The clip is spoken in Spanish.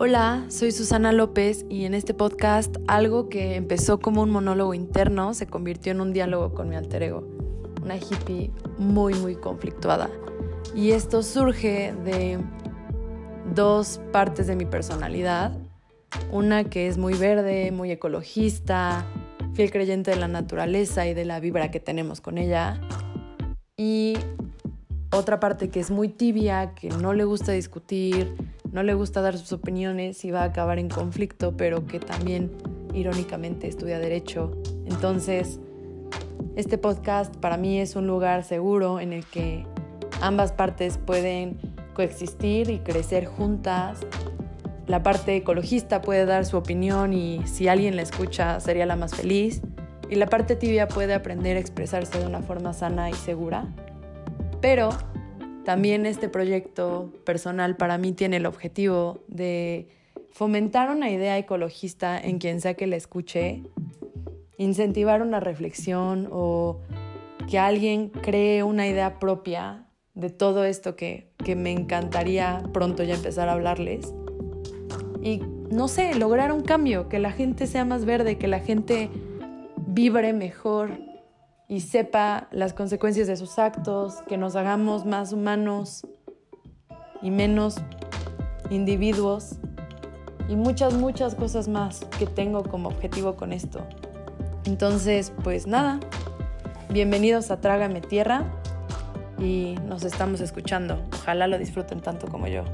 Hola, soy Susana López y en este podcast algo que empezó como un monólogo interno se convirtió en un diálogo con mi alter ego, una hippie muy muy conflictuada. Y esto surge de dos partes de mi personalidad, una que es muy verde, muy ecologista, fiel creyente de la naturaleza y de la vibra que tenemos con ella, y otra parte que es muy tibia, que no le gusta discutir, no le gusta dar sus opiniones y va a acabar en conflicto, pero que también irónicamente estudia derecho. Entonces, este podcast para mí es un lugar seguro en el que ambas partes pueden coexistir y crecer juntas. La parte ecologista puede dar su opinión y si alguien la escucha sería la más feliz. Y la parte tibia puede aprender a expresarse de una forma sana y segura. Pero también este proyecto personal para mí tiene el objetivo de fomentar una idea ecologista en quien sea que la escuche, incentivar una reflexión o que alguien cree una idea propia de todo esto que, que me encantaría pronto ya empezar a hablarles. Y no sé, lograr un cambio, que la gente sea más verde, que la gente vibre mejor, y sepa las consecuencias de sus actos, que nos hagamos más humanos y menos individuos y muchas, muchas cosas más que tengo como objetivo con esto. Entonces, pues nada, bienvenidos a Trágame Tierra y nos estamos escuchando. Ojalá lo disfruten tanto como yo.